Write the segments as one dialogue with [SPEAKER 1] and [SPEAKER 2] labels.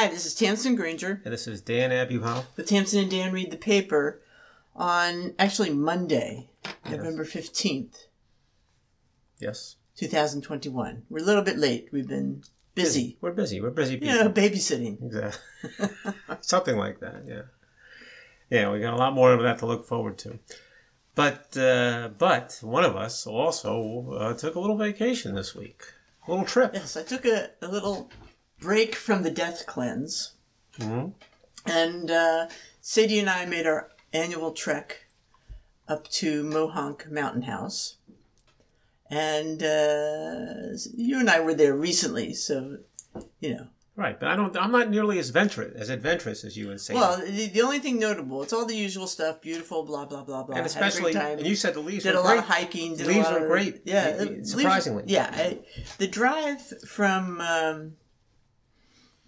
[SPEAKER 1] Hi, this is Tamsin Granger
[SPEAKER 2] And this is Dan Abuhoff.
[SPEAKER 1] with Tamsin and Dan Read the Paper on actually Monday, November 15th,
[SPEAKER 2] Yes.
[SPEAKER 1] 2021. We're a little bit late. We've been busy,
[SPEAKER 2] We're busy. We're busy people.
[SPEAKER 1] you know, babysitting.
[SPEAKER 2] Exactly. Something like that, yeah. Yeah, we got a lot more of that to look forward to. But uh, but one of us also uh, took a little vacation this week. A little trip.
[SPEAKER 1] Yes, I took a, a little break from the death cleanse.
[SPEAKER 2] Mhm.
[SPEAKER 1] And uh, Sadie and I made our annual trek up to Mohonk Mountain House. And uh, you and I were there recently, so, you know.
[SPEAKER 2] Right, but I don't. I'm not nearly as adventurous as adventurous as you and Sadie.
[SPEAKER 1] Well, the, the only thing notable, it's all the usual stuff, beautiful, blah, blah, blah, blah.
[SPEAKER 2] and
[SPEAKER 1] a great
[SPEAKER 2] especially, and you said the leaves
[SPEAKER 1] did
[SPEAKER 2] were
[SPEAKER 1] a lot of hiking. Did a
[SPEAKER 2] Leaves
[SPEAKER 1] lot
[SPEAKER 2] were
[SPEAKER 1] of-
[SPEAKER 2] great.
[SPEAKER 1] Yeah,
[SPEAKER 2] Uh,
[SPEAKER 1] leaves-
[SPEAKER 2] surprisingly.
[SPEAKER 1] yeah, I, the drive from um,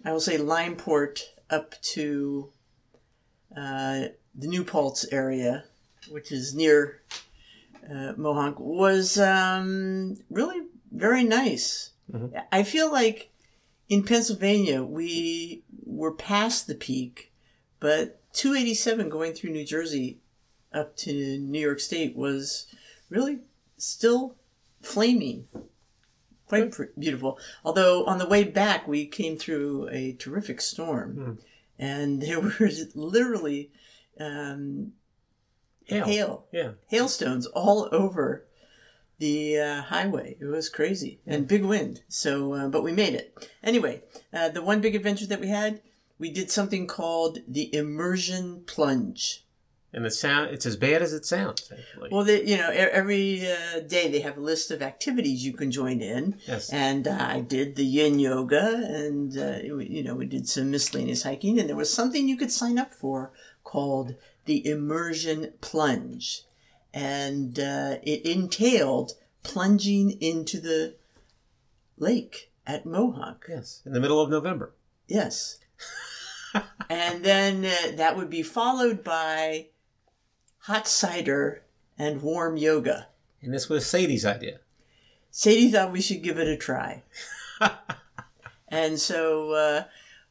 [SPEAKER 1] I will say Limeport up to uh, the New Paltz area, which is near uh, Mohonk, was um, really very nice.
[SPEAKER 2] Mhm.
[SPEAKER 1] I feel like in Pennsylvania we were past the peak, but 287 going through New Jersey up to New York State was really still flaming. Quite pr- beautiful. Although on the way back, we came through a terrific storm,
[SPEAKER 2] Hmm.
[SPEAKER 1] and there was literally um,
[SPEAKER 2] Hail.
[SPEAKER 1] hail,
[SPEAKER 2] Yeah.
[SPEAKER 1] hailstones all over the uh, highway. It was crazy and big wind. So, uh, but we made it anyway. Uh, the one big adventure that we had, we did something called the immersion plunge.
[SPEAKER 2] And the sound. It's as bad as it sounds. Actually.
[SPEAKER 1] Well, they, you know, every uh, day they have a list of activities you can join in.
[SPEAKER 2] yes.
[SPEAKER 1] And uh, I did the yin yoga, and uh, you know, we did some miscellaneous hiking, and there was something you could sign up for called the immersion plunge, and uh, it entailed plunging into the lake at Mohonk.
[SPEAKER 2] yes. In the middle of November.
[SPEAKER 1] Yes. and then uh, that would be followed by hot cider and warm yoga.
[SPEAKER 2] And this was Sadie's idea.
[SPEAKER 1] Sadie thought we should give it a try. and so uh,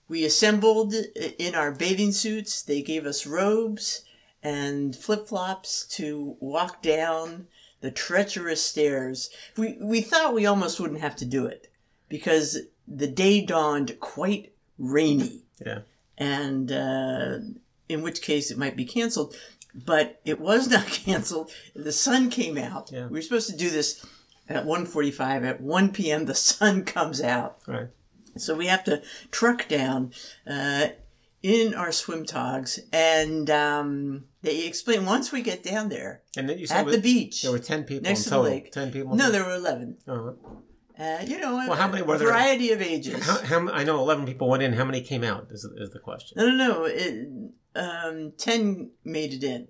[SPEAKER 1] we assembled in our bathing suits. They gave us robes and flip flops to walk down the treacherous stairs. We, we thought we almost wouldn't have to do it because the day dawned quite rainy
[SPEAKER 2] Yeah.
[SPEAKER 1] and uh, in which case it might be canceled. But it was not canceled. The sun came out.
[SPEAKER 2] Yeah.
[SPEAKER 1] We were supposed to do this at 1.45. At 1 p.m., the sun comes out.
[SPEAKER 2] Right.
[SPEAKER 1] So we have to truck down uh, in our swim togs. And um, they explain once we get down there
[SPEAKER 2] And then you said
[SPEAKER 1] at the beach.
[SPEAKER 2] There were ten people
[SPEAKER 1] next
[SPEAKER 2] in
[SPEAKER 1] to the lake.
[SPEAKER 2] Ten people.
[SPEAKER 1] No, there were 11.
[SPEAKER 2] Oh,
[SPEAKER 1] Uh, you know,
[SPEAKER 2] Well, how many were
[SPEAKER 1] a
[SPEAKER 2] there?
[SPEAKER 1] variety of ages.
[SPEAKER 2] how, how, I know eleven people went in. How many came out? Is, is the question.
[SPEAKER 1] no, no, no. It, um, 10 made it in.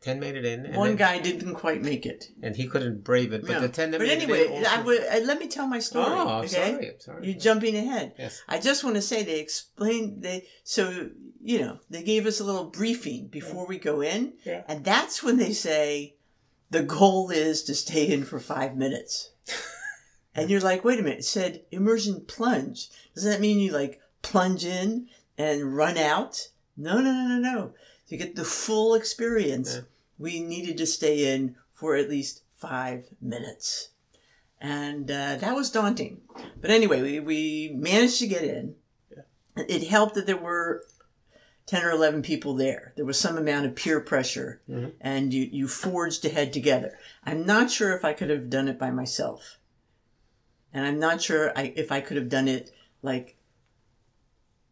[SPEAKER 2] Ten made it in. And
[SPEAKER 1] One
[SPEAKER 2] then-
[SPEAKER 1] guy didn't quite make it.
[SPEAKER 2] and he couldn't brave it. But
[SPEAKER 1] Yeah.
[SPEAKER 2] the ten that
[SPEAKER 1] but
[SPEAKER 2] made
[SPEAKER 1] anyway,
[SPEAKER 2] it in. also-
[SPEAKER 1] I would, uh, let me tell my story.
[SPEAKER 2] Oh, I'm
[SPEAKER 1] okay?
[SPEAKER 2] sorry. I'm sorry.
[SPEAKER 1] You're jumping ahead.
[SPEAKER 2] Yes.
[SPEAKER 1] I just want to say they explained they so you know they gave us a little briefing before we go in,
[SPEAKER 2] Yeah.
[SPEAKER 1] and that's when they say the goal is to stay in for five minutes. and you're like, wait a minute, it said immersion plunge. Does that mean you like plunge in and run out? No, no, no, no, no. To get the full experience,
[SPEAKER 2] Yeah.
[SPEAKER 1] we needed to stay in for at least five minutes. And uh, that was daunting. But anyway, we, we managed to get in. It helped that there were 10 or 11 people there. There was some amount of peer pressure,
[SPEAKER 2] Mhm.
[SPEAKER 1] and you, you forged ahead together. I'm not sure if I could have done it by myself. And I'm not sure I, if I could have done it like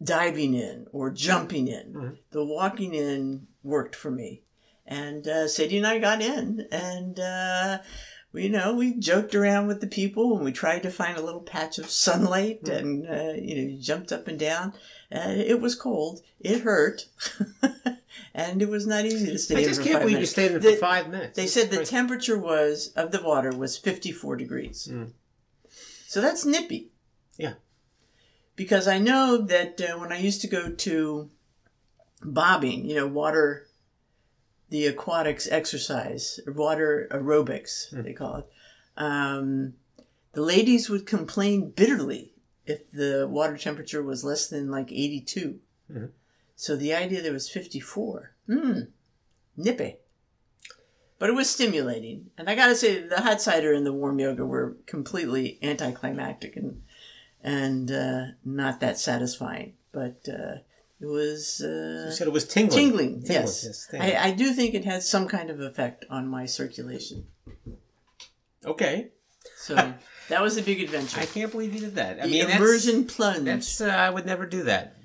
[SPEAKER 1] diving in or jumping in.
[SPEAKER 2] Mhm.
[SPEAKER 1] The walking in worked for me. And uh, Sadie and I got in, and uh, we, you know, we joked around with the people, and we tried to find a little patch of sunlight,
[SPEAKER 2] Mhm.
[SPEAKER 1] and uh, you know, jumped up and down. It was cold. It hurt, and it was not easy to stay
[SPEAKER 2] I
[SPEAKER 1] in
[SPEAKER 2] just can't
[SPEAKER 1] five
[SPEAKER 2] believe you
[SPEAKER 1] minutes.
[SPEAKER 2] stayed in
[SPEAKER 1] The-
[SPEAKER 2] for five minutes.
[SPEAKER 1] They
[SPEAKER 2] That's
[SPEAKER 1] said the temperature was of the water was 54 degrees.
[SPEAKER 2] Mm.
[SPEAKER 1] So that's nippy.
[SPEAKER 2] Yeah.
[SPEAKER 1] Because I know that uh, when I used to go to bobbing, you know, water, the aquatics exercise, water aerobics,
[SPEAKER 2] Mm.
[SPEAKER 1] they call it, um, the ladies would complain bitterly if the water temperature was less than like 82.
[SPEAKER 2] Mhm.
[SPEAKER 1] So the idea there was 54. Hmm. Nippy. But it was stimulating. And I gotta say, the hot cider and the warm yoga were completely anticlimactic and and uh, not that satisfying. But uh, it was uh,
[SPEAKER 2] You said it was tingling.
[SPEAKER 1] tingling. yes.
[SPEAKER 2] tingling.
[SPEAKER 1] I, I do think it had some kind of effect on my circulation.
[SPEAKER 2] okay.
[SPEAKER 1] So that was a big adventure.
[SPEAKER 2] I can't believe you did that. I
[SPEAKER 1] the
[SPEAKER 2] mean, that's-
[SPEAKER 1] immersion plunge.
[SPEAKER 2] That's, uh, I would never do that.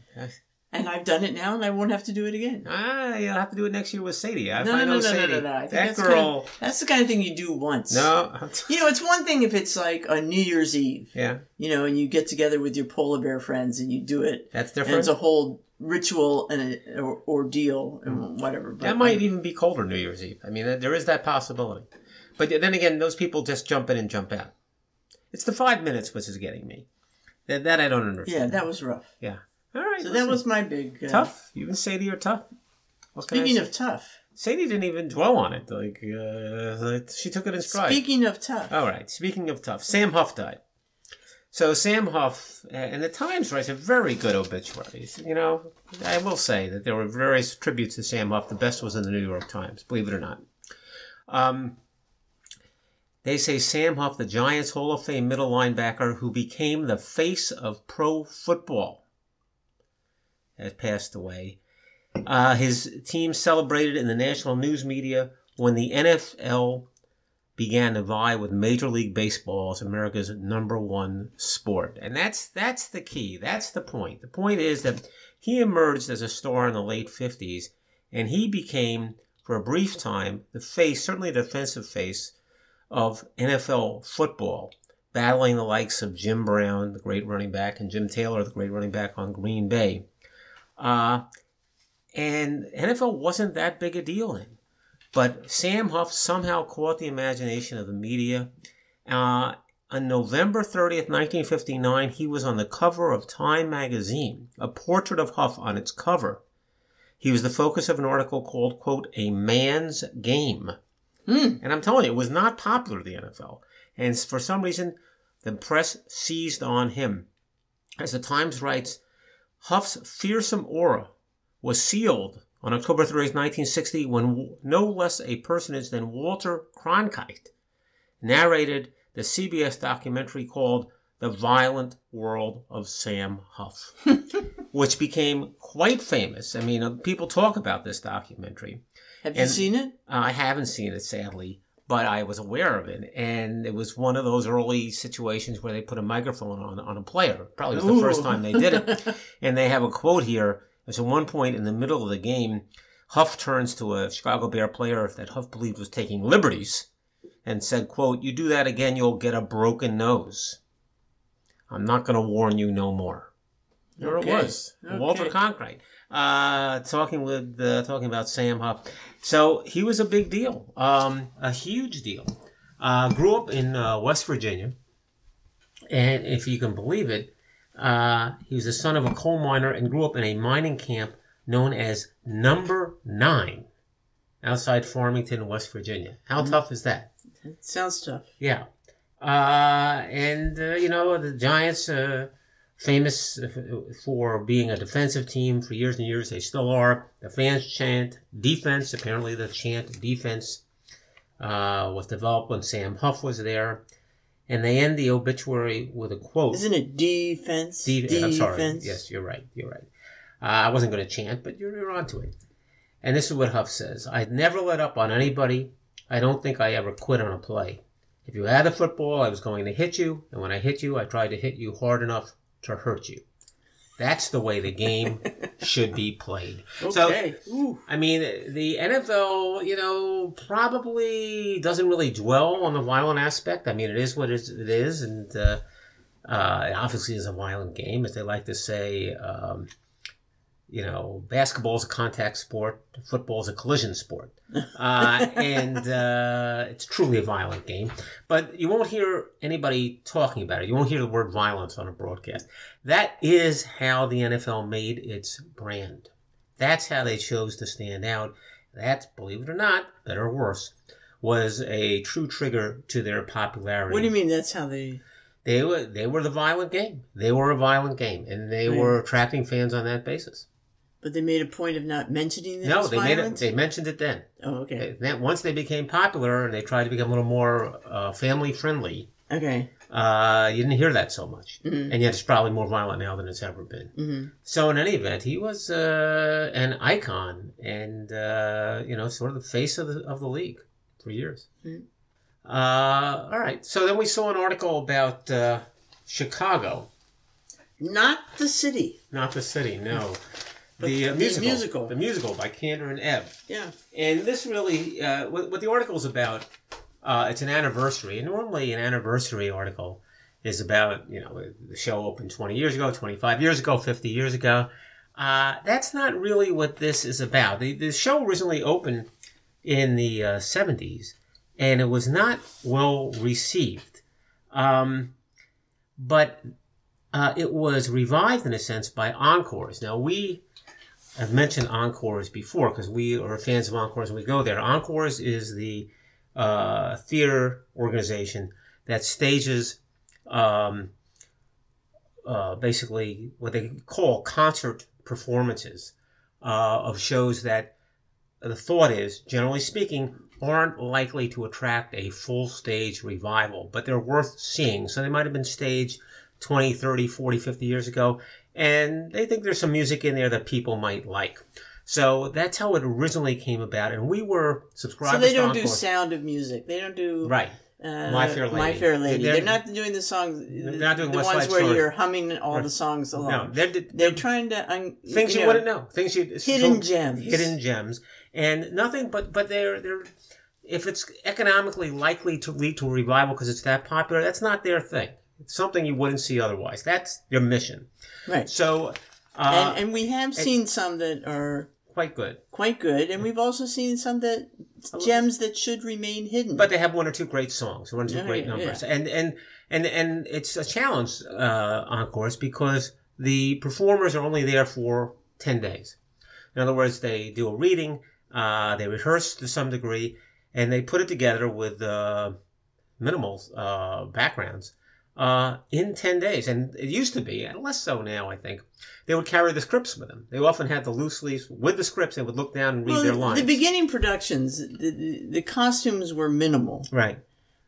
[SPEAKER 1] And I've done it now, and I won't have to do it again.
[SPEAKER 2] Ah, you'll have to do it next year with Sadie. I
[SPEAKER 1] No, no, no,
[SPEAKER 2] know
[SPEAKER 1] no, no, no, no. I think
[SPEAKER 2] that
[SPEAKER 1] that's
[SPEAKER 2] girl.
[SPEAKER 1] Kind of, that's the kind of thing you do once.
[SPEAKER 2] No.
[SPEAKER 1] You know, it's one thing if it's like a New Year's Eve,
[SPEAKER 2] yeah,
[SPEAKER 1] you know, and you get together with your polar bear friends and you do it,
[SPEAKER 2] that's
[SPEAKER 1] and
[SPEAKER 2] different.
[SPEAKER 1] it's a whole ritual and an or, ordeal and whatever. But
[SPEAKER 2] Mm. that might even be colder New Year's Eve. I mean, there is that possibility. But then again, those people just jump in and jump out. It's the five minutes which is getting me. That, that I don't understand.
[SPEAKER 1] Yeah, that was rough.
[SPEAKER 2] Yeah. All right.
[SPEAKER 1] So
[SPEAKER 2] listen.
[SPEAKER 1] that was my big uh,
[SPEAKER 2] tough. You and Sadie are tough. What
[SPEAKER 1] Speaking of tough,
[SPEAKER 2] Sadie didn't even dwell on it. Like, uh, she took it in stride.
[SPEAKER 1] speaking of tough,
[SPEAKER 2] All right. Speaking of tough, Sam Huff died. So Sam Huff, uh, and the Times writes a very good obituaries. You know, I will say that there were various tributes to Sam Huff. The best was in the New York Times, believe it or not. Um, they say Sam Huff, the Giants Hall of Fame middle linebacker who became the face of pro football, has passed away. Uh, his team celebrated in the national news media when the NFL began to vie with Major League Baseball as America's number one sport. And that's that's the key. That's the point. The point is that he emerged as a star in the late 50s and he became for a brief time the face, certainly the defensive face of NFL football, battling the likes of Jim Brown, the great running back, and Jim Taylor, the great running back on Green Bay. Uh, and NFL wasn't that big a deal then. But Sam Huff somehow caught the imagination of the media. Uh, on November 30th, 1959, he was on the cover of Time magazine, a portrait of Huff on its cover. He was the focus of an article called, quote, A Man's Game.
[SPEAKER 1] Hmm.
[SPEAKER 2] And I'm telling you, it was not popular, the NFL. And for some reason, the press seized on him. As the Times writes, Huff's fearsome aura was sealed on October 30th, 1960, when no less a personage than Walter Cronkite narrated the CBS documentary called The Violent World of Sam Huff, which became quite famous. I mean, uh, people talk about this documentary.
[SPEAKER 1] have you
[SPEAKER 2] and-
[SPEAKER 1] seen it?
[SPEAKER 2] Uh, I haven't seen it, sadly, but I was aware of it. And it was one of those early situations where they put a microphone on, on a player. Probably was the first time they did it. and they have a quote here. It's at one point in the middle of the game, Huff turns to a Chicago Bear player that Huff believed was taking liberties and said, quote, you do that again, you'll get a broken nose. I'm not going to warn you no more. There
[SPEAKER 1] Okay.
[SPEAKER 2] it was. Walter Cronkite. Uh, talking with, uh, talking about Sam Huff. So he was a big deal, um, a huge deal. Uh, grew up in uh, West Virginia, and if you can believe it, uh, he was the son of a coal miner and grew up in a mining camp known as Number Nine, outside Farmington, West Virginia. How tough is that?
[SPEAKER 1] It sounds tough.
[SPEAKER 2] Yeah. Uh, and, uh, you know, the Giants, uh, famous for being a defensive team for years and years. They still are. The fans chant defense. Apparently, the chant defense uh, was developed when Sam Huff was there. And they end the obituary with a quote.
[SPEAKER 1] Isn't it defense?
[SPEAKER 2] De-
[SPEAKER 1] defense.
[SPEAKER 2] I'm sorry. Yes, you're right. You're right. Uh, I wasn't going to chant, but you're, you're onto it. And this is what Huff says I'd never let up on anybody. I don't think I ever quit on a play. If you had the football, I was going to hit you. And when I hit you, I tried to hit you hard enough to hurt you. That's the way the game should be played. So,
[SPEAKER 1] Okay. Ooh.
[SPEAKER 2] I mean, the NFL, you know, probably doesn't really dwell on the violent aspect. I mean, it is what it is, and uh, uh, it obviously is a violent game, as they like to say. Um, you know, basketball is a contact sport, football is a collision sport, uh, and uh, it's truly a violent game. But you won't hear anybody talking about it. You won't hear the word violence on a broadcast. That is how the NFL made its brand. That's how they chose to stand out. That, believe it or not, better or worse, was a true trigger to their popularity.
[SPEAKER 1] What do you mean? That's how they.
[SPEAKER 2] they were they were the violent game. They were a violent game, and they
[SPEAKER 1] Right.
[SPEAKER 2] were attracting fans on that basis.
[SPEAKER 1] But they made a point of not mentioning that
[SPEAKER 2] No, they made it.
[SPEAKER 1] violent?
[SPEAKER 2] They mentioned it then.
[SPEAKER 1] Oh, okay.
[SPEAKER 2] They- once they became popular and they tried to become a little more uh, family friendly,
[SPEAKER 1] Okay.
[SPEAKER 2] uh, you didn't hear that so much.
[SPEAKER 1] Mhm.
[SPEAKER 2] And yet it's probably more violent now than it's ever been.
[SPEAKER 1] hmm
[SPEAKER 2] So in any event, he was uh, an icon and uh, you know sort of the face of the of the league for years.
[SPEAKER 1] Mhm.
[SPEAKER 2] Uh, all right. So then we saw an article about uh, Chicago,
[SPEAKER 1] Not the city.
[SPEAKER 2] not the city. No, the, uh, musical,
[SPEAKER 1] musical.
[SPEAKER 2] the musical by Kander and Ebb.
[SPEAKER 1] Yeah.
[SPEAKER 2] And this really, uh, what, what the article is about, uh, it's an anniversary. And normally, an anniversary article is about, you know, the show opened 20 years ago, 25 years ago, 50 years ago. Uh, that's not really what this is about. The, the show originally opened in the uh, 70s, and it was not well received. Um, but uh, it was revived in a sense by encores. Now, we I've mentioned Encores before because we are fans of Encores and we go there. Encores is the uh, theater organization that stages um, uh, basically what they call concert performances uh, of shows that the thought is, generally speaking, aren't likely to attract a full stage revival, but they're worth seeing. So they might have been staged 20, 30, 40, 50 years ago, and they think there's some music in there that people might like. So that's how it originally came about, and we were subscribers
[SPEAKER 1] So they don't do Sound of Music. They don't do
[SPEAKER 2] Right.
[SPEAKER 1] uh,
[SPEAKER 2] My Fair Lady. My.
[SPEAKER 1] Fair Lady.
[SPEAKER 2] They're-
[SPEAKER 1] They're, not doing the songs.
[SPEAKER 2] They're not doing
[SPEAKER 1] the
[SPEAKER 2] West
[SPEAKER 1] ones
[SPEAKER 2] Side
[SPEAKER 1] where
[SPEAKER 2] Story.
[SPEAKER 1] you're humming all
[SPEAKER 2] Right.
[SPEAKER 1] the songs along.
[SPEAKER 2] No, they're, they're,
[SPEAKER 1] they're trying to un-
[SPEAKER 2] things you,
[SPEAKER 1] know,
[SPEAKER 2] wouldn't know. Things you
[SPEAKER 1] hidden
[SPEAKER 2] so-
[SPEAKER 1] gems.
[SPEAKER 2] hidden gems, and nothing. But but they're they're if it's economically likely to lead to a revival because it's that popular, that's not their thing. It's something you wouldn't see otherwise. That's their mission.
[SPEAKER 1] Right.
[SPEAKER 2] So uh,
[SPEAKER 1] and, and we have seen some that are
[SPEAKER 2] quite good.
[SPEAKER 1] quite good, and we've also seen some that gems that should remain hidden.
[SPEAKER 2] But they have one or two great songs, one or two
[SPEAKER 1] Yeah,
[SPEAKER 2] great
[SPEAKER 1] yeah,
[SPEAKER 2] numbers, and and and and it's a challenge uh, on course because the performers are only there for ten days. In other words, they do a reading, uh, they rehearse to some degree, and they put it together with uh, minimal uh, backgrounds uh, in 10 days. And it used to be, and less so now, I think, they would carry the scripts with them. They often had the loose leaves with the scripts. They would look down and read
[SPEAKER 1] well,
[SPEAKER 2] their
[SPEAKER 1] the-
[SPEAKER 2] lines.
[SPEAKER 1] the beginning productions, the, the, the costumes were minimal,
[SPEAKER 2] right.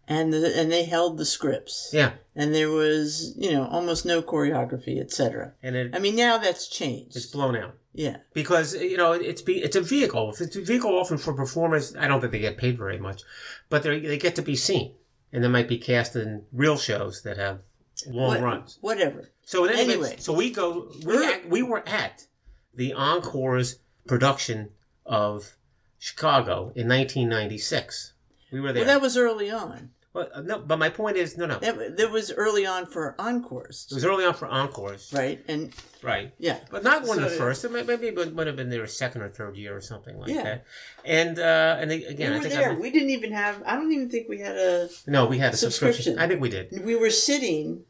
[SPEAKER 1] and the, and they held the scripts,
[SPEAKER 2] Yeah.
[SPEAKER 1] and there was you know almost no choreography, etc.
[SPEAKER 2] And it,
[SPEAKER 1] I mean, now that's changed.
[SPEAKER 2] it's blown out.
[SPEAKER 1] yeah.
[SPEAKER 2] because you know it's be it's a vehicle. If it's a vehicle often for performers, I don't think they get paid very much, but they they get to be seen, and they might be cast in real shows that have long
[SPEAKER 1] What-
[SPEAKER 2] runs.
[SPEAKER 1] Whatever.
[SPEAKER 2] So in any
[SPEAKER 1] Anyway.
[SPEAKER 2] so we go we,
[SPEAKER 1] We're-
[SPEAKER 2] act, we were at the Encore's production of Chicago in 1996. We were there.
[SPEAKER 1] Well, that was early on.
[SPEAKER 2] Well, uh, no, but my point is no, no.
[SPEAKER 1] That, that was early on for encores,
[SPEAKER 2] It was early on for Encores,
[SPEAKER 1] right? And
[SPEAKER 2] right?
[SPEAKER 1] yeah,
[SPEAKER 2] But not one of the first. It may- maybe it would have been their second or third year or something like
[SPEAKER 1] Yeah.
[SPEAKER 2] that. And uh, and they, again,
[SPEAKER 1] we
[SPEAKER 2] I
[SPEAKER 1] were there. We didn't even have. I don't even think we had a.
[SPEAKER 2] no, we had a subscription.
[SPEAKER 1] Subscription.
[SPEAKER 2] I think we did.
[SPEAKER 1] We were sitting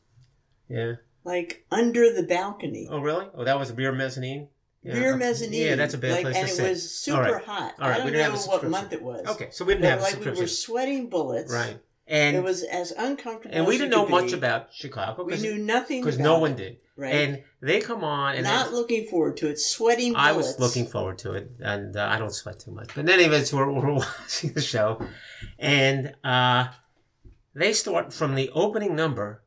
[SPEAKER 2] Yeah.
[SPEAKER 1] like under the balcony,
[SPEAKER 2] Oh, really? Oh, that was rear mezzanine. Yeah,
[SPEAKER 1] rear mezzanine.
[SPEAKER 2] Yeah, that's a bad
[SPEAKER 1] like,
[SPEAKER 2] place
[SPEAKER 1] and
[SPEAKER 2] to
[SPEAKER 1] it
[SPEAKER 2] sit.
[SPEAKER 1] was super
[SPEAKER 2] All right.
[SPEAKER 1] hot.
[SPEAKER 2] All right,
[SPEAKER 1] I don't
[SPEAKER 2] we didn't have
[SPEAKER 1] know
[SPEAKER 2] a
[SPEAKER 1] what month it was.
[SPEAKER 2] Okay, so we didn't
[SPEAKER 1] But,
[SPEAKER 2] have a
[SPEAKER 1] like we were sweating bullets.
[SPEAKER 2] Right. And
[SPEAKER 1] it was as uncomfortable.
[SPEAKER 2] and we didn't know much
[SPEAKER 1] be.
[SPEAKER 2] about Chicago
[SPEAKER 1] We knew nothing
[SPEAKER 2] because no one did.
[SPEAKER 1] Right.
[SPEAKER 2] And they come on and
[SPEAKER 1] not
[SPEAKER 2] they-
[SPEAKER 1] looking forward to it. Sweating.
[SPEAKER 2] I was looking forward to it, and uh, I don't sweat too much. But in any event, we're, we're watching the show, and uh, they start from the opening number.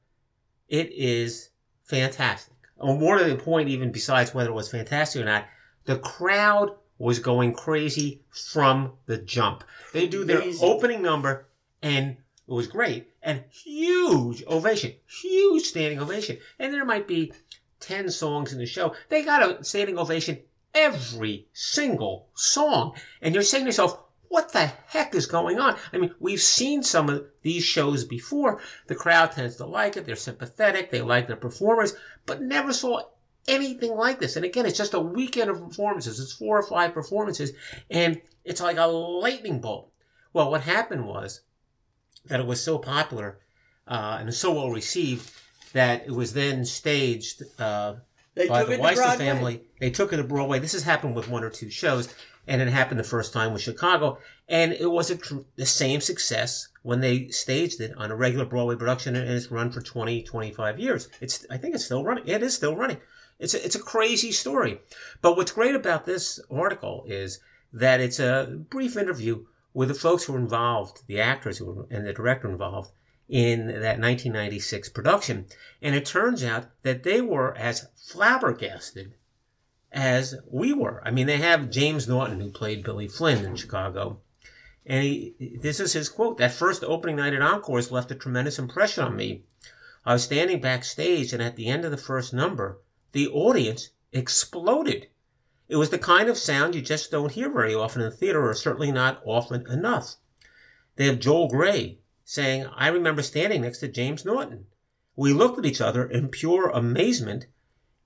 [SPEAKER 2] It is fantastic. Or more to the point, even besides whether it was fantastic or not, the crowd was going crazy from the jump. They do their
[SPEAKER 1] Crazy.
[SPEAKER 2] opening number, and it was great, and huge ovation, huge standing ovation. And there might be 10 songs in the show. They got a standing ovation every single song. And you're saying to yourself, what the heck is going on? I mean, we've seen some of these shows before. The crowd tends to like it. They're sympathetic. They like the performers, but never saw anything like this. And again, it's just a weekend of performances. It's four or five performances, and it's like a lightning bolt. Well, what happened was that it was so popular uh, and so well received that it was then staged uh, by the
[SPEAKER 1] it to
[SPEAKER 2] Weissler
[SPEAKER 1] Broadway.
[SPEAKER 2] family. They took it to Broadway. This has happened with one or two shows, and it happened the first time with Chicago, and it was a tr- the same success when they staged it on a regular Broadway production and it's run for 20, 25 years. It's I think it's still running. It is still running. It's a, it's a crazy story. But what's great about this article is that it's a brief interview with the folks who were involved, the actors were, and the director involved in that 1996 production. And it turns out that they were as flabbergasted as we were. I mean, they have James Naughton, who played Billy Flynn in Chicago. And he, this is his quote That first opening night at Encores left a tremendous impression on me. I was standing backstage, and at the end of the first number, the audience exploded. It was the kind of sound you just don't hear very often in theater, or certainly not often enough. They have Joel Grey saying, I remember standing next to James Naughton. We looked at each other in pure amazement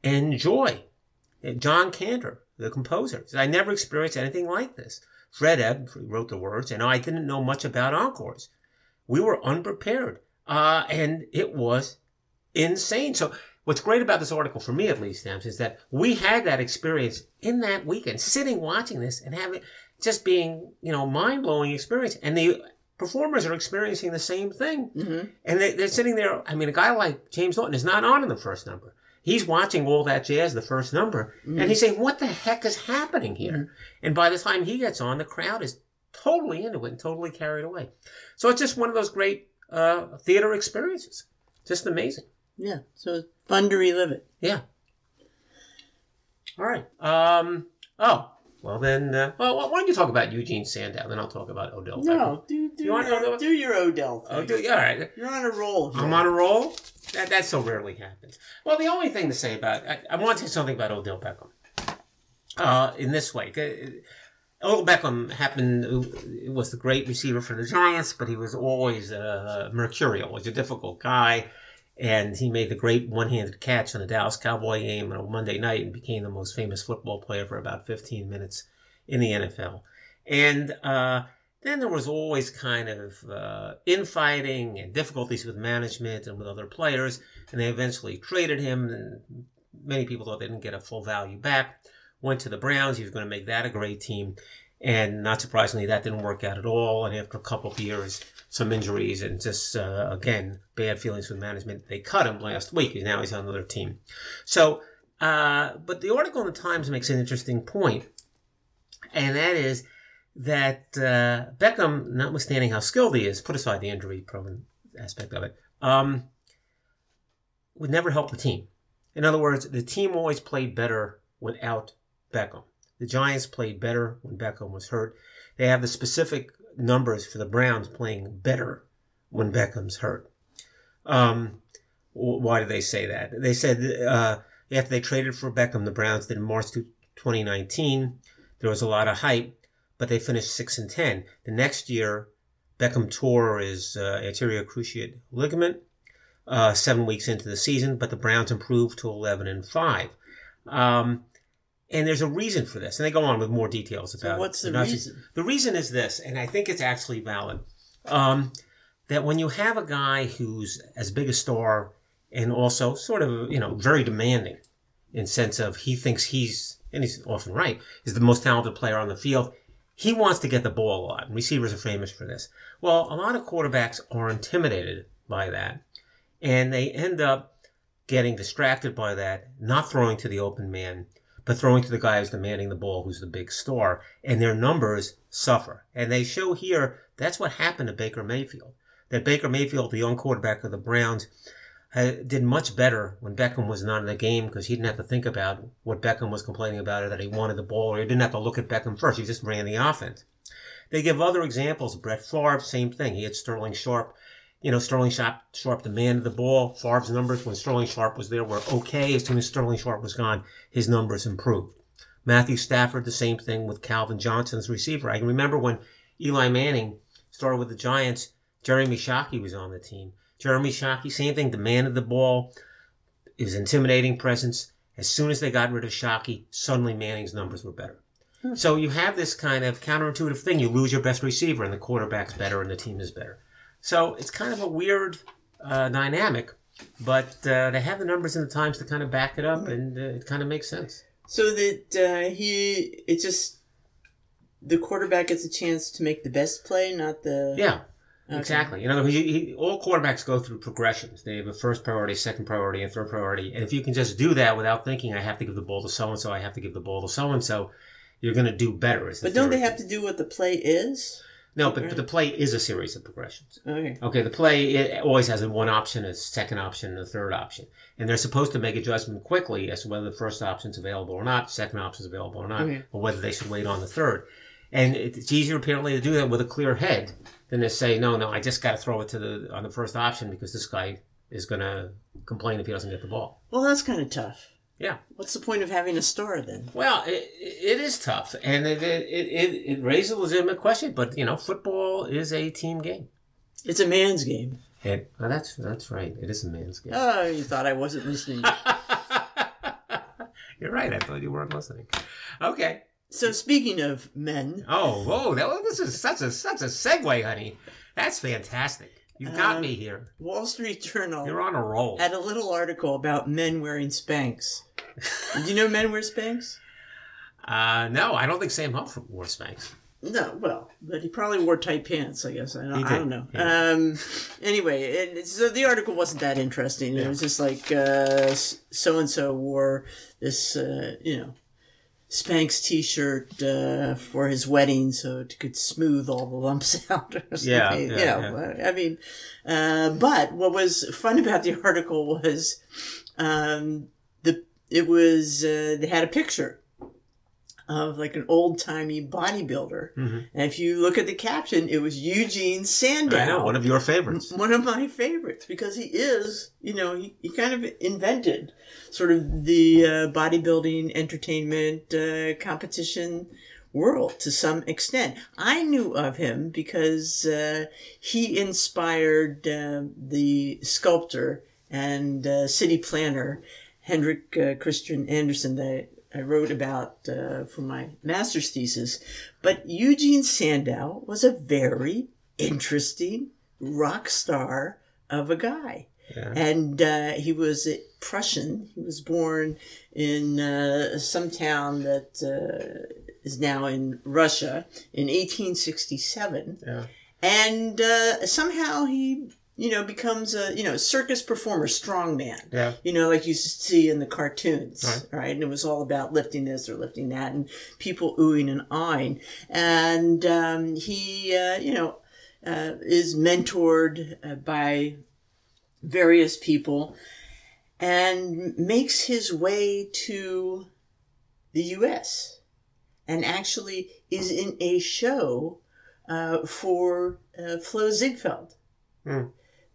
[SPEAKER 2] and joy. John Kander, the composer, said, I never experienced anything like this. Fred Ebb wrote the words, and I didn't know much about encores. We were unprepared, uh, and it was insane. So what's great about this article, for me at least, Stamps, is that we had that experience in that weekend, sitting watching this and having just being, you know, mind blowing experience. And the performers are experiencing the same thing.
[SPEAKER 1] Mm-hmm.
[SPEAKER 2] And they, they're sitting there. I mean, a guy like James Naughton is not on in the first number. He's watching all that jazz, the first number,
[SPEAKER 1] Mm-hmm.
[SPEAKER 2] and he's saying, What the heck is happening here? And by the time he gets on, the crowd is totally into it and totally carried away. So it's just one of those great uh, theater experiences. Just amazing.
[SPEAKER 1] Yeah. So fun to relive it.
[SPEAKER 2] Yeah. All right. Um. Oh. Well then. Uh, well, why don't you talk about Eugene Sandow? Then I'll talk about Odell. Beckham.
[SPEAKER 1] No, do do,
[SPEAKER 2] You want
[SPEAKER 1] your,
[SPEAKER 2] to-
[SPEAKER 1] do your Odell thing.
[SPEAKER 2] Oh, do, all right.
[SPEAKER 1] You're on a roll. Here.
[SPEAKER 2] I'm on a roll. That that so rarely happens. Well, the only thing to say about I, I want to say something about Odell Beckham. Uh, in this way, Uh, Odell Beckham happened was the great receiver for the Giants, but he was always uh, mercurial. Was a difficult guy, and he made the great one-handed catch on the Dallas Cowboy game on a Monday night and became the most famous football player for about 15 minutes in the NFL. And uh, then there was always kind of uh, infighting and difficulties with management and with other players, and they eventually traded him. And many people thought they didn't get a full value back. Went to the Browns. He was going to make that a great team, and not surprisingly, that didn't work out at all. And after a couple of years, some injuries and just uh, again bad feelings with management, they cut him last week. And now he's on another team. So, uh, but the article in the Times makes an interesting point, and that is that uh, Beckham, notwithstanding how skilled he is, put aside the injury-prone aspect of it, um, would never help the team. In other words, the team always played better without Beckham. The Giants played better when Beckham was hurt. They have the specific numbers for the Browns playing better when Beckham's hurt. Um, why did they say that? They said uh, after they traded for Beckham, the Browns did in March 2019. There was a lot of hype but they finished six and ten. The next year, Beckham tore his uh, anterior cruciate ligament uh, seven weeks into the season, but the Browns improved to eleven and five. Um, and there's a reason for this, and they go on with more details about.
[SPEAKER 1] So what's
[SPEAKER 2] it.
[SPEAKER 1] the reason?
[SPEAKER 2] The reason is this, and I think it's actually valid. Um, that when you have a guy who's as big a star and also sort of you know very demanding in sense of he thinks he's and he's often right is the most talented player on the field he wants to get the ball a lot and receivers are famous for this well a lot of quarterbacks are intimidated by that and they end up getting distracted by that not throwing to the open man but throwing to the guy who's demanding the ball who's the big star and their numbers suffer and they show here that's what happened to baker mayfield that baker mayfield the young quarterback of the browns uh, did much better when Beckham was not in the game because he didn't have to think about what Beckham was complaining about or that he wanted the ball or he didn't have to look at Beckham first. He just ran the offense. They give other examples. Brett Favre, same thing. He had Sterling Sharpe. You know, Sterling Sharpe, Sharpe demanded the ball. Favre's numbers when Sterling Sharpe was there were okay. As soon as Sterling Sharpe was gone, his numbers improved. Matthew Stafford, the same thing with Calvin Johnson's receiver. I can remember when Eli Manning started with the Giants, Jeremy Shockey was on the team. Jeremy Shockey, same thing, demanded the ball. It was intimidating presence. As soon as they got rid of Shockey, suddenly Manning's numbers were better. Hmm. So you have this kind of counterintuitive thing. You lose your best receiver, and the quarterback's better, and the team is better. So it's kind of a weird uh, dynamic, but uh, they have the numbers and the times to kind of back it up, and uh, it kind of makes sense.
[SPEAKER 1] So that uh, he, it's just the quarterback gets a chance to make the best play, not the.
[SPEAKER 2] Yeah. Exactly. In other words, he, he, all quarterbacks go through progressions. They have a first priority, second priority, and third priority. And if you can just do that without thinking, I have to give the ball to so and so, I have to give the ball to so and so, you're going to do better.
[SPEAKER 1] But don't they have to do what the play is?
[SPEAKER 2] No, but, but the play is a series of progressions.
[SPEAKER 1] Okay.
[SPEAKER 2] Okay, the play it always has a one option, a second option, and a third option. And they're supposed to make a judgment quickly as to whether the first option's available or not, second option's available or not,
[SPEAKER 1] Okay.
[SPEAKER 2] or whether they should wait on the third. And it's easier apparently to do that with a clear head than to say, no, no, I just got to throw it to the on the first option because this guy is going to complain if he doesn't get the ball.
[SPEAKER 1] Well, that's kind of tough.
[SPEAKER 2] Yeah.
[SPEAKER 1] What's the point of having a star then?
[SPEAKER 2] Well, it, it is tough, and it, it, it, it raises a legitimate question. But you know, football is a team game.
[SPEAKER 1] It's a man's game.
[SPEAKER 2] And well, that's that's right. It is a man's game.
[SPEAKER 1] Oh, you thought I wasn't listening.
[SPEAKER 2] You're right. I thought you weren't listening. Okay.
[SPEAKER 1] so speaking of men,
[SPEAKER 2] Oh, whoa! That, this is such a such a segue, honey. That's fantastic. You got
[SPEAKER 1] Um,
[SPEAKER 2] me here.
[SPEAKER 1] Wall Street Journal
[SPEAKER 2] You're on a roll.
[SPEAKER 1] had a little article about men wearing Spanx. Do you know men wear Spanx?
[SPEAKER 2] Uh, no, I don't think Sam Huff wore Spanx.
[SPEAKER 1] No, well, but he probably wore tight pants. I guess I don't, I don't know.
[SPEAKER 2] yeah.
[SPEAKER 1] Um, anyway, and so the article wasn't that interesting. It was just like so and so wore this, uh, you know, Spanx T-shirt uh, for his wedding, so it could smooth all the lumps out. Or something.
[SPEAKER 2] Yeah,
[SPEAKER 1] you
[SPEAKER 2] yeah,
[SPEAKER 1] know. I mean, uh, but what was fun about the article was um, it was uh, they had a picture of like an old timey bodybuilder,
[SPEAKER 2] Mhm.
[SPEAKER 1] and if you look at the caption, it was Eugene Sandow.
[SPEAKER 2] I know one of your favorites.
[SPEAKER 1] One of my favorites because he is, you know, he, he kind of invented sort of the uh, bodybuilding entertainment uh, competition world to some extent. I knew of him because uh, he inspired uh, the sculptor and uh, city planner Hendrik uh, Christian Andersen that I wrote about uh, for my master's thesis. But Eugene Sandow was a very interesting rock star of a guy.
[SPEAKER 2] Yeah.
[SPEAKER 1] And uh, he was a Prussian. He was born in uh, some town that uh, is now in Russia in 1867
[SPEAKER 2] Yeah.
[SPEAKER 1] and uh, somehow he you know becomes a you know circus performer strongman
[SPEAKER 2] Yeah.
[SPEAKER 1] you know like you see in the cartoons
[SPEAKER 2] Right.
[SPEAKER 1] right. and it was all about lifting this or lifting that and people oohing and eyeing and um, he uh, you know uh, is mentored uh, by various people and makes his way to the us and actually is in a show uh, for uh, Flo Ziegfeld
[SPEAKER 2] Hmm.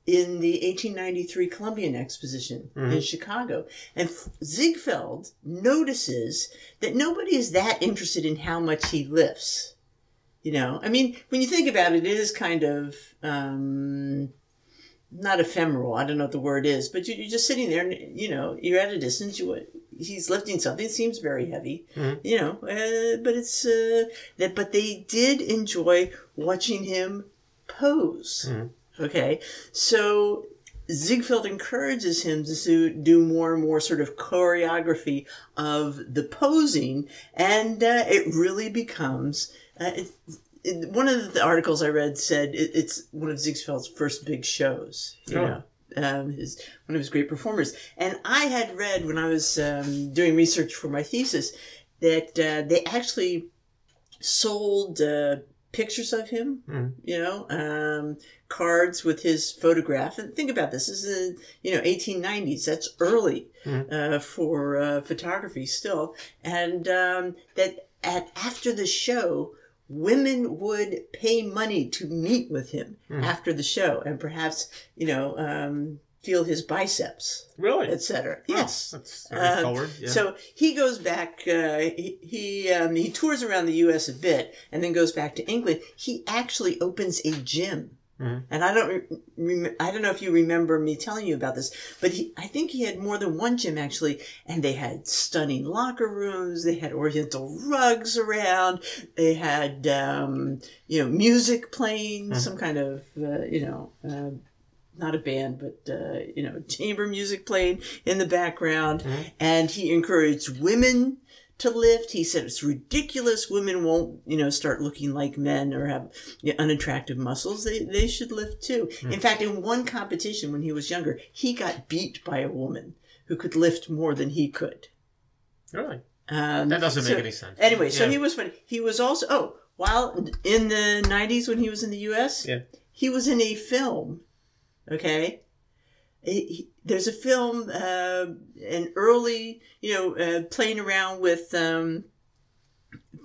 [SPEAKER 1] In the 1893 Columbian Exposition in
[SPEAKER 2] Mhm.
[SPEAKER 1] Chicago. And Ziegfeld notices that nobody is that interested in how much he lifts. You know, I mean, when you think about it, it is kind of um, not ephemeral. I don't know what the word is, but you- you're just sitting there, and you know, you're at a distance. You he's lifting something. It seems very heavy,
[SPEAKER 2] Mhm.
[SPEAKER 1] you know, uh, but it's uh, that. But they did enjoy watching him pose.
[SPEAKER 2] Mhm.
[SPEAKER 1] Okay, so Ziegfeld encourages him to do- more and more sort of choreography of the posing, and uh, it really becomes. Uh, it, it, one of the articles I read said it, it's one of Ziegfeld's first big shows. You
[SPEAKER 2] Oh.
[SPEAKER 1] know, um, his one of his great performers. And I had read when I was um, doing research for my thesis that uh, they actually sold uh, pictures of him.
[SPEAKER 2] Mhm.
[SPEAKER 1] You know, um, cards with his photograph. And think about this: this is in you know 1890s. That's early
[SPEAKER 2] Mhm.
[SPEAKER 1] uh, for uh, photography still, and um, that at after the show. Women would pay money to meet with him
[SPEAKER 2] Mhm.
[SPEAKER 1] after the show, and perhaps you know um, feel his biceps,
[SPEAKER 2] Really?
[SPEAKER 1] etc. Yes,
[SPEAKER 2] That's very
[SPEAKER 1] um,
[SPEAKER 2] forward. Yeah.
[SPEAKER 1] so he goes back. Uh, he he, um, he tours around the U.S. a bit, and then goes back to England. He actually opens a gym,
[SPEAKER 2] Mhm.
[SPEAKER 1] and I don't re- rem- I don't know if you remember me telling you about this, but he I think he had more than one gym actually, and they had stunning locker rooms. They had Oriental rugs around. They had um, you know music playing,
[SPEAKER 2] Mhm.
[SPEAKER 1] some kind of uh, you know. Uh, not a band, but uh, you know, chamber music playing in the background,
[SPEAKER 2] Mhm.
[SPEAKER 1] and he encouraged women to lift. He said it's ridiculous. Women won't, you know, start looking like men or have you know, unattractive muscles. They they should lift too. In fact, in one competition when he was younger, he got beat by a woman who could lift more than he could.
[SPEAKER 2] Really?
[SPEAKER 1] Um,
[SPEAKER 2] That doesn't
[SPEAKER 1] so-
[SPEAKER 2] make any sense.
[SPEAKER 1] Anyway, so he was funny. He was also oh, while in the '90s when he was in the U.S.,
[SPEAKER 2] Yeah.
[SPEAKER 1] he was in a film. Okay, He- he- there's a film, uh, an early, you know, uh, playing around with um,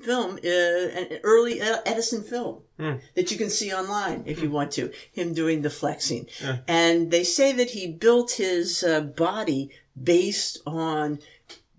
[SPEAKER 1] film, uh, an early Edison film
[SPEAKER 2] Hmm.
[SPEAKER 1] that you can see online if you want to. Him doing the flexing,
[SPEAKER 2] Yeah.
[SPEAKER 1] and they say that he built his uh, body based on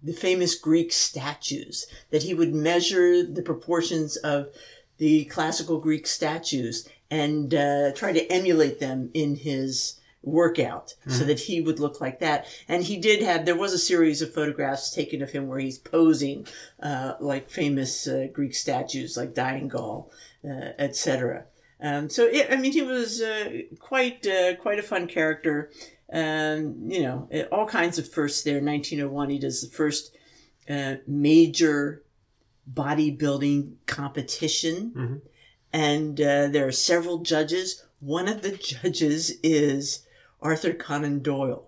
[SPEAKER 1] the famous Greek statues, that he would measure the proportions of the classical Greek statues and uh, try to emulate them in his workout so that he would look like that. And he did have, there was a series of photographs taken of him where he's posing uh, like famous uh, Greek statues like Dying Gaul, uh, etc. Um, so, yeah, I mean, he was uh, quite, uh, quite a fun character. Um, you know, eh, all kinds of firsts there. 1901, he does the first uh, major bodybuilding competition.
[SPEAKER 2] Mhm.
[SPEAKER 1] And uh, there are several judges. One of the judges is Arthur Conan Doyle.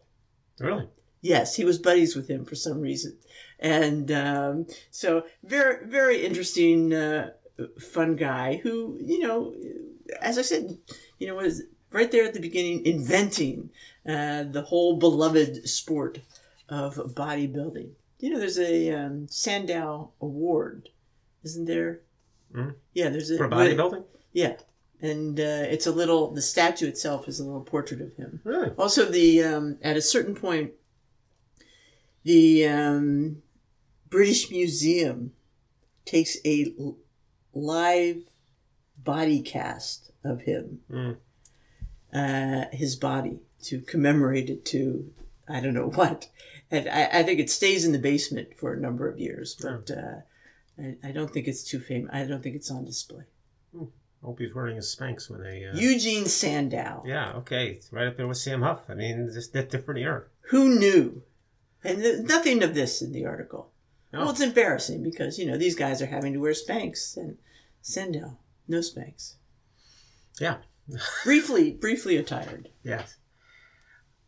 [SPEAKER 2] Really?
[SPEAKER 1] Yes, he was buddies with him for some reason. And um, so, very, very interesting, uh, fun guy who, you know, as I said, you know, was right there at the beginning inventing uh, the whole beloved sport of bodybuilding. You know, there's a um, Sandow Award, isn't there?
[SPEAKER 2] Mhm.
[SPEAKER 1] Yeah, there's a
[SPEAKER 2] For bodybuilding?
[SPEAKER 1] Yeah, and uh, it's a little. The statue itself is a little portrait of him.
[SPEAKER 2] Really?
[SPEAKER 1] Also, the um, at a certain point, the um, British Museum takes a l- live body cast of him,
[SPEAKER 2] Mm.
[SPEAKER 1] uh, his body, to commemorate it to I don't know what, and I, I think it stays in the basement for a number of years, but uh, I, I don't think it's too famous. I don't think it's on display.
[SPEAKER 2] I hope he's wearing his Spanx when they. Uh...
[SPEAKER 1] Eugene Sandow.
[SPEAKER 2] Yeah, okay. It's right up there with Sam Huff. I mean, just that different era.
[SPEAKER 1] Who knew? And th- nothing of this in the article.
[SPEAKER 2] No.
[SPEAKER 1] Well, it's embarrassing because, you know, these guys are having to wear Spanx and Sandow, no Spanx.
[SPEAKER 2] Yeah.
[SPEAKER 1] briefly, briefly attired.
[SPEAKER 2] Yes.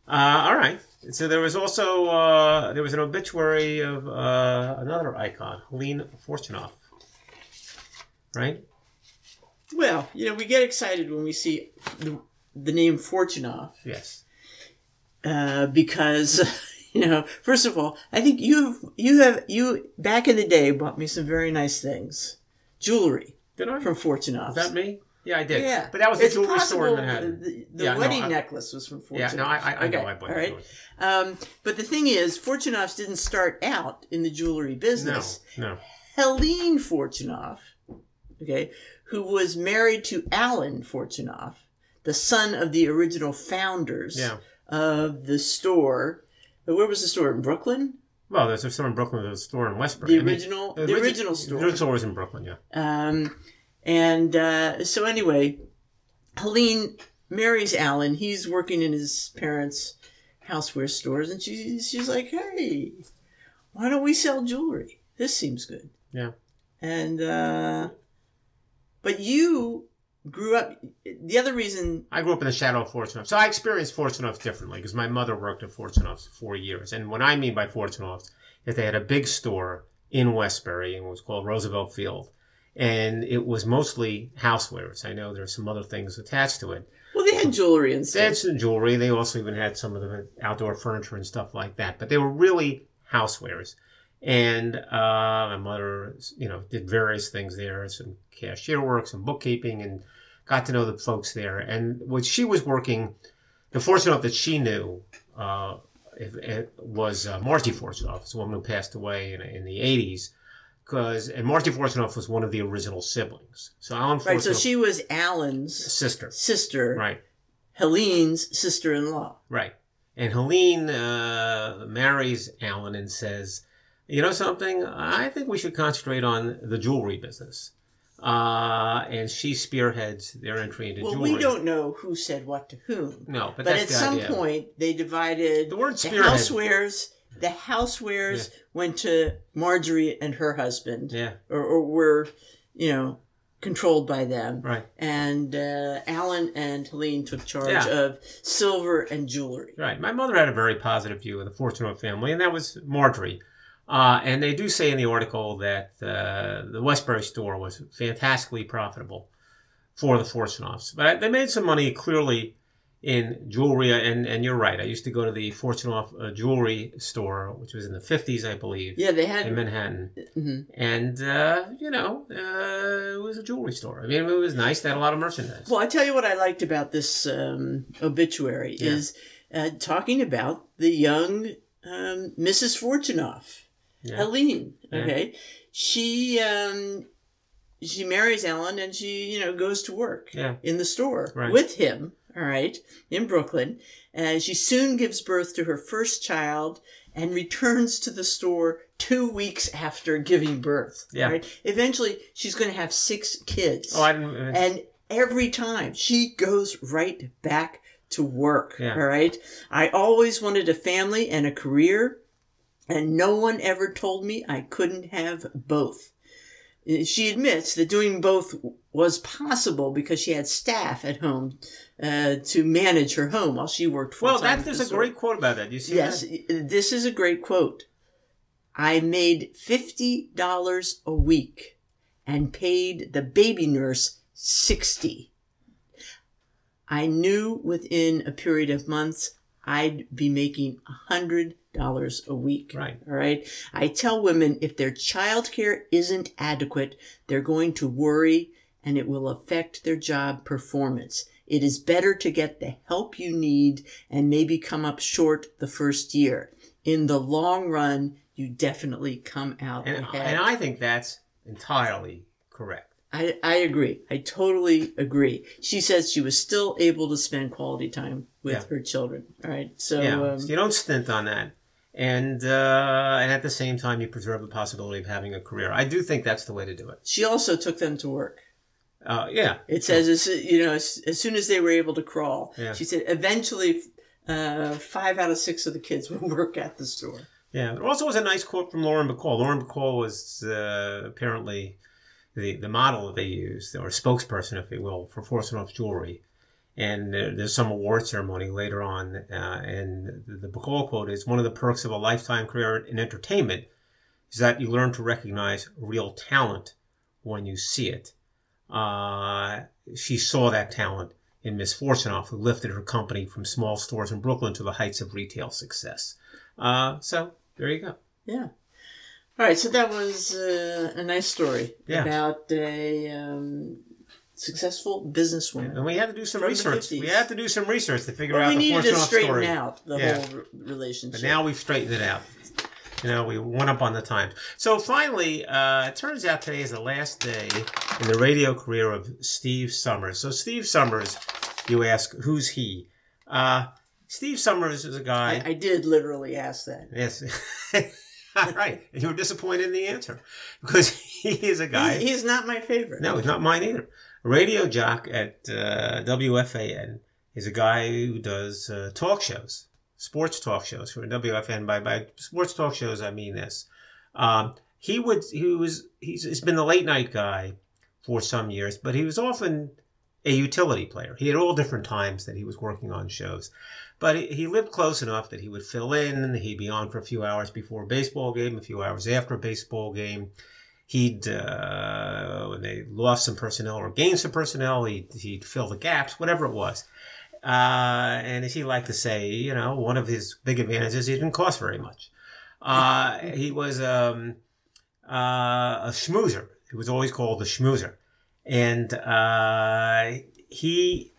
[SPEAKER 2] Uh, all right. So there was also uh, there was an obituary of uh, another icon, Helene Fortunoff. Right?
[SPEAKER 1] Well, you know, we get excited when we see the, the name Fortunoff
[SPEAKER 2] Yes.
[SPEAKER 1] uh, because, you know, first of all, I think you you have you back in the day bought me some very nice things, jewelry
[SPEAKER 2] Did I?
[SPEAKER 1] from Fortunoff.
[SPEAKER 2] Is that me? Yeah, I did.
[SPEAKER 1] Yeah,
[SPEAKER 2] But that was the
[SPEAKER 1] It's
[SPEAKER 2] jewelry store in
[SPEAKER 1] possible
[SPEAKER 2] Manhattan.
[SPEAKER 1] The, the
[SPEAKER 2] Yeah, no,
[SPEAKER 1] wedding
[SPEAKER 2] I-
[SPEAKER 1] necklace was from Fortunoff.
[SPEAKER 2] Yeah, no, I, I, I know I bought
[SPEAKER 1] all
[SPEAKER 2] the
[SPEAKER 1] Um, but the thing is, Fortunoffs didn't start out in the jewelry business.
[SPEAKER 2] no. no.
[SPEAKER 1] Helene Fortunoff, okay, who was married to Alan Fortunoff, the son of the original founders
[SPEAKER 2] Yeah.
[SPEAKER 1] of the store. Uh, Where was the store in Brooklyn?
[SPEAKER 2] Well, there's a store in Brooklyn, there's a store in Westbury.
[SPEAKER 1] The
[SPEAKER 2] I mean,
[SPEAKER 1] original, the,
[SPEAKER 2] origi-
[SPEAKER 1] original store.
[SPEAKER 2] The original store was in Brooklyn, yeah.
[SPEAKER 1] Um, and uh, so anyway, Helene marries Alan. He's working in his parents' houseware stores, and she's she's like, "Hey, why don't we sell jewelry? This seems good."
[SPEAKER 2] Yeah.
[SPEAKER 1] And uh, but you grew up. The other reason,
[SPEAKER 2] I grew up in the shadow of Fortunoff. So I experienced Fortunoff differently because my mother worked at Fortunoff's for four years. And what I mean by Fortunoff's is they had a big store in Westbury and it was called Roosevelt Field. And it was mostly housewares. I know there there's some other things attached to it.
[SPEAKER 1] well, they had jewelry and
[SPEAKER 2] They had
[SPEAKER 1] stuff.
[SPEAKER 2] some jewelry. They also even had some of the outdoor furniture and stuff like that. But they were really housewares. And uh, my mother, you know, did various things there, some cashier work, some bookkeeping, and got to know the folks there. And when she was working, the Fortunoff that she knew uh, it, it was uh, Marty Fortunoff, this woman who passed away in, in the 80s. Because and Marty Fortunoff was one of the original siblings. So Alan
[SPEAKER 1] Right. So she was Alan's
[SPEAKER 2] sister,
[SPEAKER 1] sister,
[SPEAKER 2] right?
[SPEAKER 1] Helene's sister-in-law.
[SPEAKER 2] Right. And Helene uh, marries Alan and says, You know something? I think we should concentrate on the jewelry business. Uh, and she spearheads their entry into
[SPEAKER 1] Well,
[SPEAKER 2] jewelry.
[SPEAKER 1] we don't know who said what to whom.
[SPEAKER 2] No, but,
[SPEAKER 1] But at some
[SPEAKER 2] idea.
[SPEAKER 1] point, they divided
[SPEAKER 2] The word spearhead-
[SPEAKER 1] housewares the housewares went to Marjorie and her husband,
[SPEAKER 2] Yeah.
[SPEAKER 1] or, or were, you know, controlled by them.
[SPEAKER 2] Right.
[SPEAKER 1] And uh, Alan and Helene took charge
[SPEAKER 2] Yeah.
[SPEAKER 1] of silver and jewelry.
[SPEAKER 2] Right. My mother had a very positive view of the Fortunoff family, and that was Marjorie. Uh, and they do say in the article that uh, the Westbury store was fantastically profitable for the Fortunoffs. But they made some money clearly in jewelry, and, and you're right. I used to go to the Fortunoff uh, jewelry store, which was in the 50s, I believe,
[SPEAKER 1] Yeah, they had. in.
[SPEAKER 2] Manhattan.
[SPEAKER 1] mhm.
[SPEAKER 2] And, uh, you know, uh, it was a jewelry store. I mean, it was nice. They had a lot of merchandise.
[SPEAKER 1] Well, I tell you what I liked about this um, obituary
[SPEAKER 2] Yeah.
[SPEAKER 1] is uh, talking about the young um, Mrs. Fortunoff,
[SPEAKER 2] Yeah.
[SPEAKER 1] Helene.
[SPEAKER 2] Yeah.
[SPEAKER 1] Okay, she um, she marries Alan and she you know goes to work
[SPEAKER 2] Yeah.
[SPEAKER 1] in the store
[SPEAKER 2] Right.
[SPEAKER 1] with him. All right, in Brooklyn, and she soon gives birth to her first child and returns to the store two weeks after giving birth.
[SPEAKER 2] Yeah.
[SPEAKER 1] Right? Eventually, she's going to have six kids.
[SPEAKER 2] Oh, I didn't.
[SPEAKER 1] And every time she goes right back to work.
[SPEAKER 2] Yeah.
[SPEAKER 1] All right. I always wanted a family and a career, and no one ever told me I couldn't have both. She admits that doing both was possible because she had staff at home uh, to manage her home while she worked full
[SPEAKER 2] well, that, there's a great quote about that. You see
[SPEAKER 1] Yes,
[SPEAKER 2] that?
[SPEAKER 1] this is a great quote. I made fifty dollars a week and paid the baby nurse sixty. I knew within a period of months I'd be making a hundred dollars a week.
[SPEAKER 2] Right.
[SPEAKER 1] All right. I tell women if their childcare isn't adequate, they're going to worry and it will affect their job performance. It is better to get the help you need and maybe come up short the first year. In the long run, you definitely come out
[SPEAKER 2] And,
[SPEAKER 1] ahead.
[SPEAKER 2] and I think that's entirely correct.
[SPEAKER 1] I, I agree. I totally agree. She says she was still able to spend quality time with
[SPEAKER 2] Yeah.
[SPEAKER 1] her children. All right. So,
[SPEAKER 2] yeah,
[SPEAKER 1] um,
[SPEAKER 2] so you don't stint on that, and uh, and at the same time you preserve the possibility of having a career. I do think that's the way to do it.
[SPEAKER 1] she also took them to work.
[SPEAKER 2] Uh, yeah,
[SPEAKER 1] It says, as, you know, as, as soon as they were able to crawl,
[SPEAKER 2] Yeah.
[SPEAKER 1] she said, eventually, uh, five out of six of the kids would work at the store.
[SPEAKER 2] yeah. There also was a nice quote from Lauren Bacall. Lauren Bacall was uh, apparently the the model that they used, or spokesperson, if you will, for Fortunoff Jewelry. And there's some award ceremony later on, uh, and the, Bacall quote is one of the perks of a lifetime career in entertainment is that you learn to recognize real talent when you see it. Uh, she saw that talent in Miss Fortunoff, who lifted her company from small stores in Brooklyn to the heights of retail success. Uh, so there you go.
[SPEAKER 1] Yeah. All right. So that was uh, a nice story
[SPEAKER 2] Yeah.
[SPEAKER 1] about a um, successful businesswoman.
[SPEAKER 2] And we had to do some research. We had to do some research to figure
[SPEAKER 1] Well,
[SPEAKER 2] out
[SPEAKER 1] we needed to straighten
[SPEAKER 2] story.
[SPEAKER 1] out the
[SPEAKER 2] Yeah.
[SPEAKER 1] whole re- relationship.
[SPEAKER 2] But now we've straightened it out. You know, we went up on the times. So finally, uh, it turns out today is the last day in the radio career of Steve Somers. So Steve Somers, you ask, who's he? Uh, Steve Somers is a guy.
[SPEAKER 1] I, I did literally ask that.
[SPEAKER 2] yes. All right. And you were disappointed in the answer because he is a guy.
[SPEAKER 1] He- he's not my favorite.
[SPEAKER 2] No, he's not mine either. Radio jock at uh, WFAN is a guy who does uh, talk shows, sports talk shows for WFAN. By by sports talk shows, I mean this. Um, he would he was he's, he's been the late night guy for some years, but he was often a utility player. He had all different times that he was working on shows, but he, he lived close enough that he would fill in. He'd be on for a few hours before a baseball game, a few hours after a baseball game he'd uh, when they lost some personnel or gained some personnel, he'd, he'd fill the gaps, whatever it was. Uh, and as he liked to say, you know, one of his big advantages, he didn't cost very much. Uh, he was um, uh, a schmoozer. He was always called the schmoozer. And uh, he,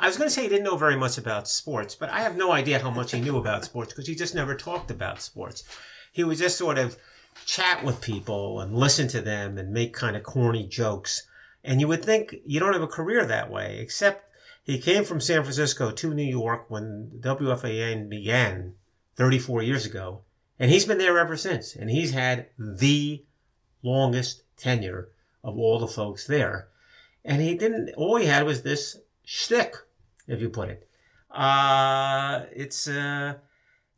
[SPEAKER 2] I was going to say he didn't know very much about sports, but I have no idea how much he knew about sports because he just never talked about sports. He was just sort of chat with people and listen to them and make kind of corny jokes. And you would think you don't have a career that way, except he came from San Francisco to New York when WFAN began 34 years ago. And he's been there ever since. And he's had the longest tenure of all the folks there. And he didn't, all he had was this shtick, if you put it. Uh, it's, uh,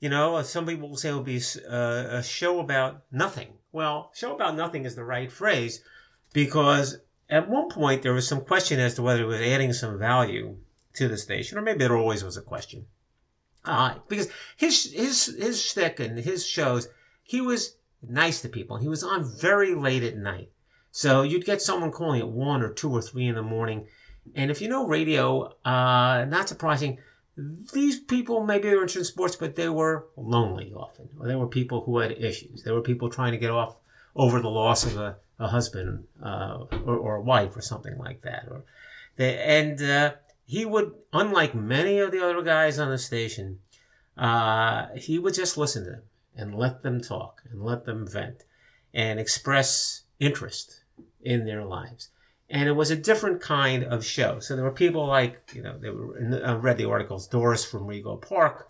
[SPEAKER 2] You know, some people will say it will be uh, a show about nothing. Well, show about nothing is the right phrase because at one point there was some question as to whether it was adding some value to the station, or maybe there always was a question. Uh, because his his his shtick and his shows, he was nice to people. He was on very late at night, so you'd get someone calling at one or two or three in the morning, and if you know radio, uh, not surprising, these people maybe were interested in sports, but they were lonely often, or they were people who had issues. They were people trying to get off over the loss of a, a husband uh, or, or, a wife or something like that. Or they, and uh, he would, unlike many of the other guys on the station, uh, he would just listen to them and let them talk and let them vent and express interest in their lives and it was a different kind of show. So there were people like, you know, they were I read the articles. Doris from Rego Park,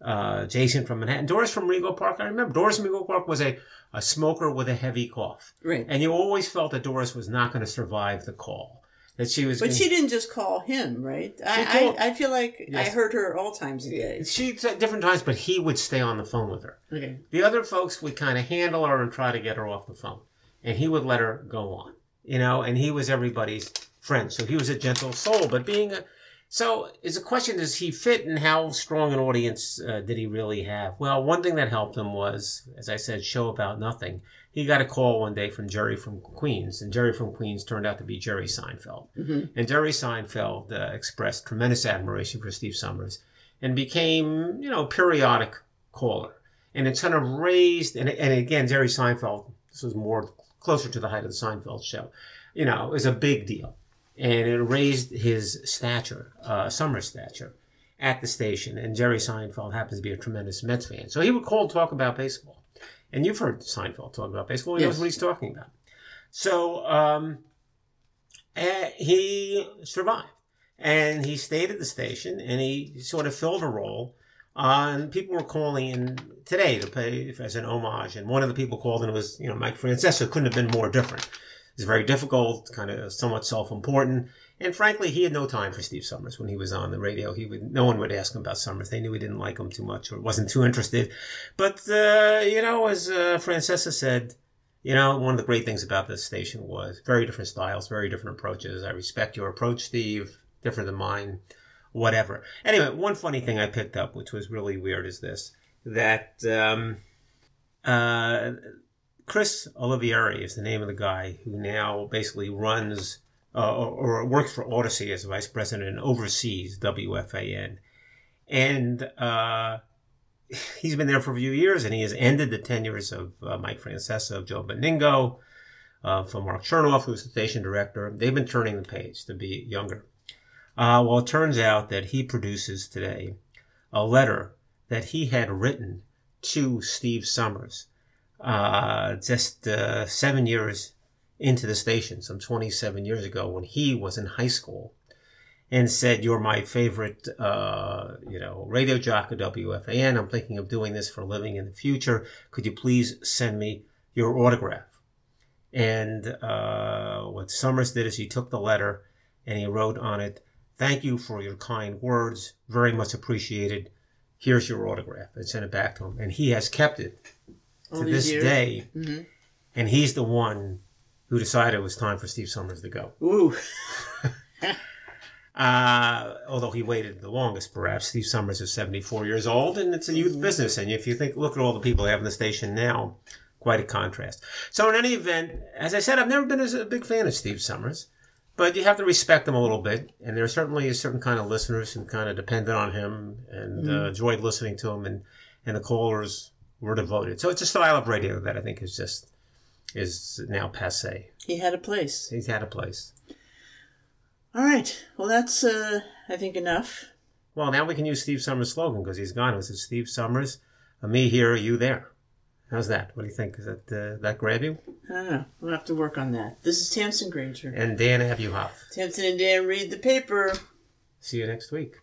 [SPEAKER 2] uh, Jason from Manhattan. Doris from Rego Park. I remember Doris from Rego Park was a, a smoker with a heavy cough,
[SPEAKER 1] right?
[SPEAKER 2] And you always felt that Doris was not going to survive the call. That she was,
[SPEAKER 1] but she didn't just call him, right? I, called, I, I feel like yes. I heard her all times a day.
[SPEAKER 2] She different times, but he would stay on the phone with her.
[SPEAKER 1] Okay.
[SPEAKER 2] The other folks would kind of handle her and try to get her off the phone, and he would let her go on you know, and he was everybody's friend. So he was a gentle soul. But being a so is a question: Does he fit, and how strong an audience uh, did he really have? Well, one thing that helped him was, as I said, show about nothing. He got a call one day from Jerry from Queens, and Jerry from Queens turned out to be Jerry Seinfeld. Mm-hmm. And Jerry Seinfeld uh, expressed tremendous admiration for Steve Somers, and became, you know, periodic caller. And it kind of raised, and, and again, Jerry Seinfeld. This was more closer to the height of the Seinfeld show, you know, is a big deal. And it raised his stature, uh, summer stature, at the station. And Jerry Seinfeld happens to be a tremendous Mets fan. So he would call talk about baseball. And you've heard Seinfeld talk about baseball. He yes. knows what he's talking about. So um, eh, he survived. And he stayed at the station and he sort of filled a role uh, and people were calling in today to pay as an homage. And one of the people called and it was, you know, Mike Francesa couldn't have been more different. It's very difficult, kind of somewhat self-important. And frankly, he had no time for Steve Somers when he was on the radio. He would, no one would ask him about Somers. They knew he didn't like him too much or wasn't too interested. But, uh, you know, as uh, Francesa said, you know, one of the great things about this station was very different styles, very different approaches. I respect your approach, Steve, different than mine whatever. Anyway, one funny thing I picked up, which was really weird, is this that um, uh, Chris Oliviero is the name of the guy who now basically runs uh, or, or, works for Audacy as vice president and oversees WFAN. And uh, he's been there for a few years and he has ended the tenures of uh, Mike Francesa, of Joe Benigno, uh, from Mark Chernoff, who's the station director. They've been turning the page to be younger. Uh, well, it turns out that he produces today a letter that he had written to Steve Somers uh, just uh, seven years into the station, some 27 years ago, when he was in high school, and said, "You're my favorite, uh, you know, radio jock at WFAN. I'm thinking of doing this for a living in the future. Could you please send me your autograph?" And uh, what Somers did is he took the letter and he wrote on it Thank you for your kind words. Very much appreciated. Here's your autograph. And sent it back to him. And he has kept it to this years. day. Mm-hmm. And he's the one who decided it was time for Steve Somers to go.
[SPEAKER 1] Ooh.
[SPEAKER 2] uh, although he waited the longest, perhaps. Steve Somers is 74 years old, and it's a youth mm-hmm. business. And if you think, look at all the people they have in the station now, quite a contrast. So, in any event, as I said, I've never been a big fan of Steve Somers. But you have to respect him a little bit, and there are certainly a certain kind of listeners who kind of depended on him and mm. uh, enjoyed listening to him, and and the callers were devoted. So it's a style of radio that I think is just is now passe.
[SPEAKER 1] He had a place.
[SPEAKER 2] He's had a place.
[SPEAKER 1] All right. Well, that's uh, I think enough.
[SPEAKER 2] Well, now we can use Steve Somers' slogan because he's gone. It was Steve Somers, me here, you there. How's that? What do you think? Is that uh, that grab you?
[SPEAKER 1] I don't know. We'll have to work on that. This is Tamsin Granger.
[SPEAKER 2] And Dan Abuhoff.
[SPEAKER 1] Tamsin and Dan read the paper.
[SPEAKER 2] See you next week.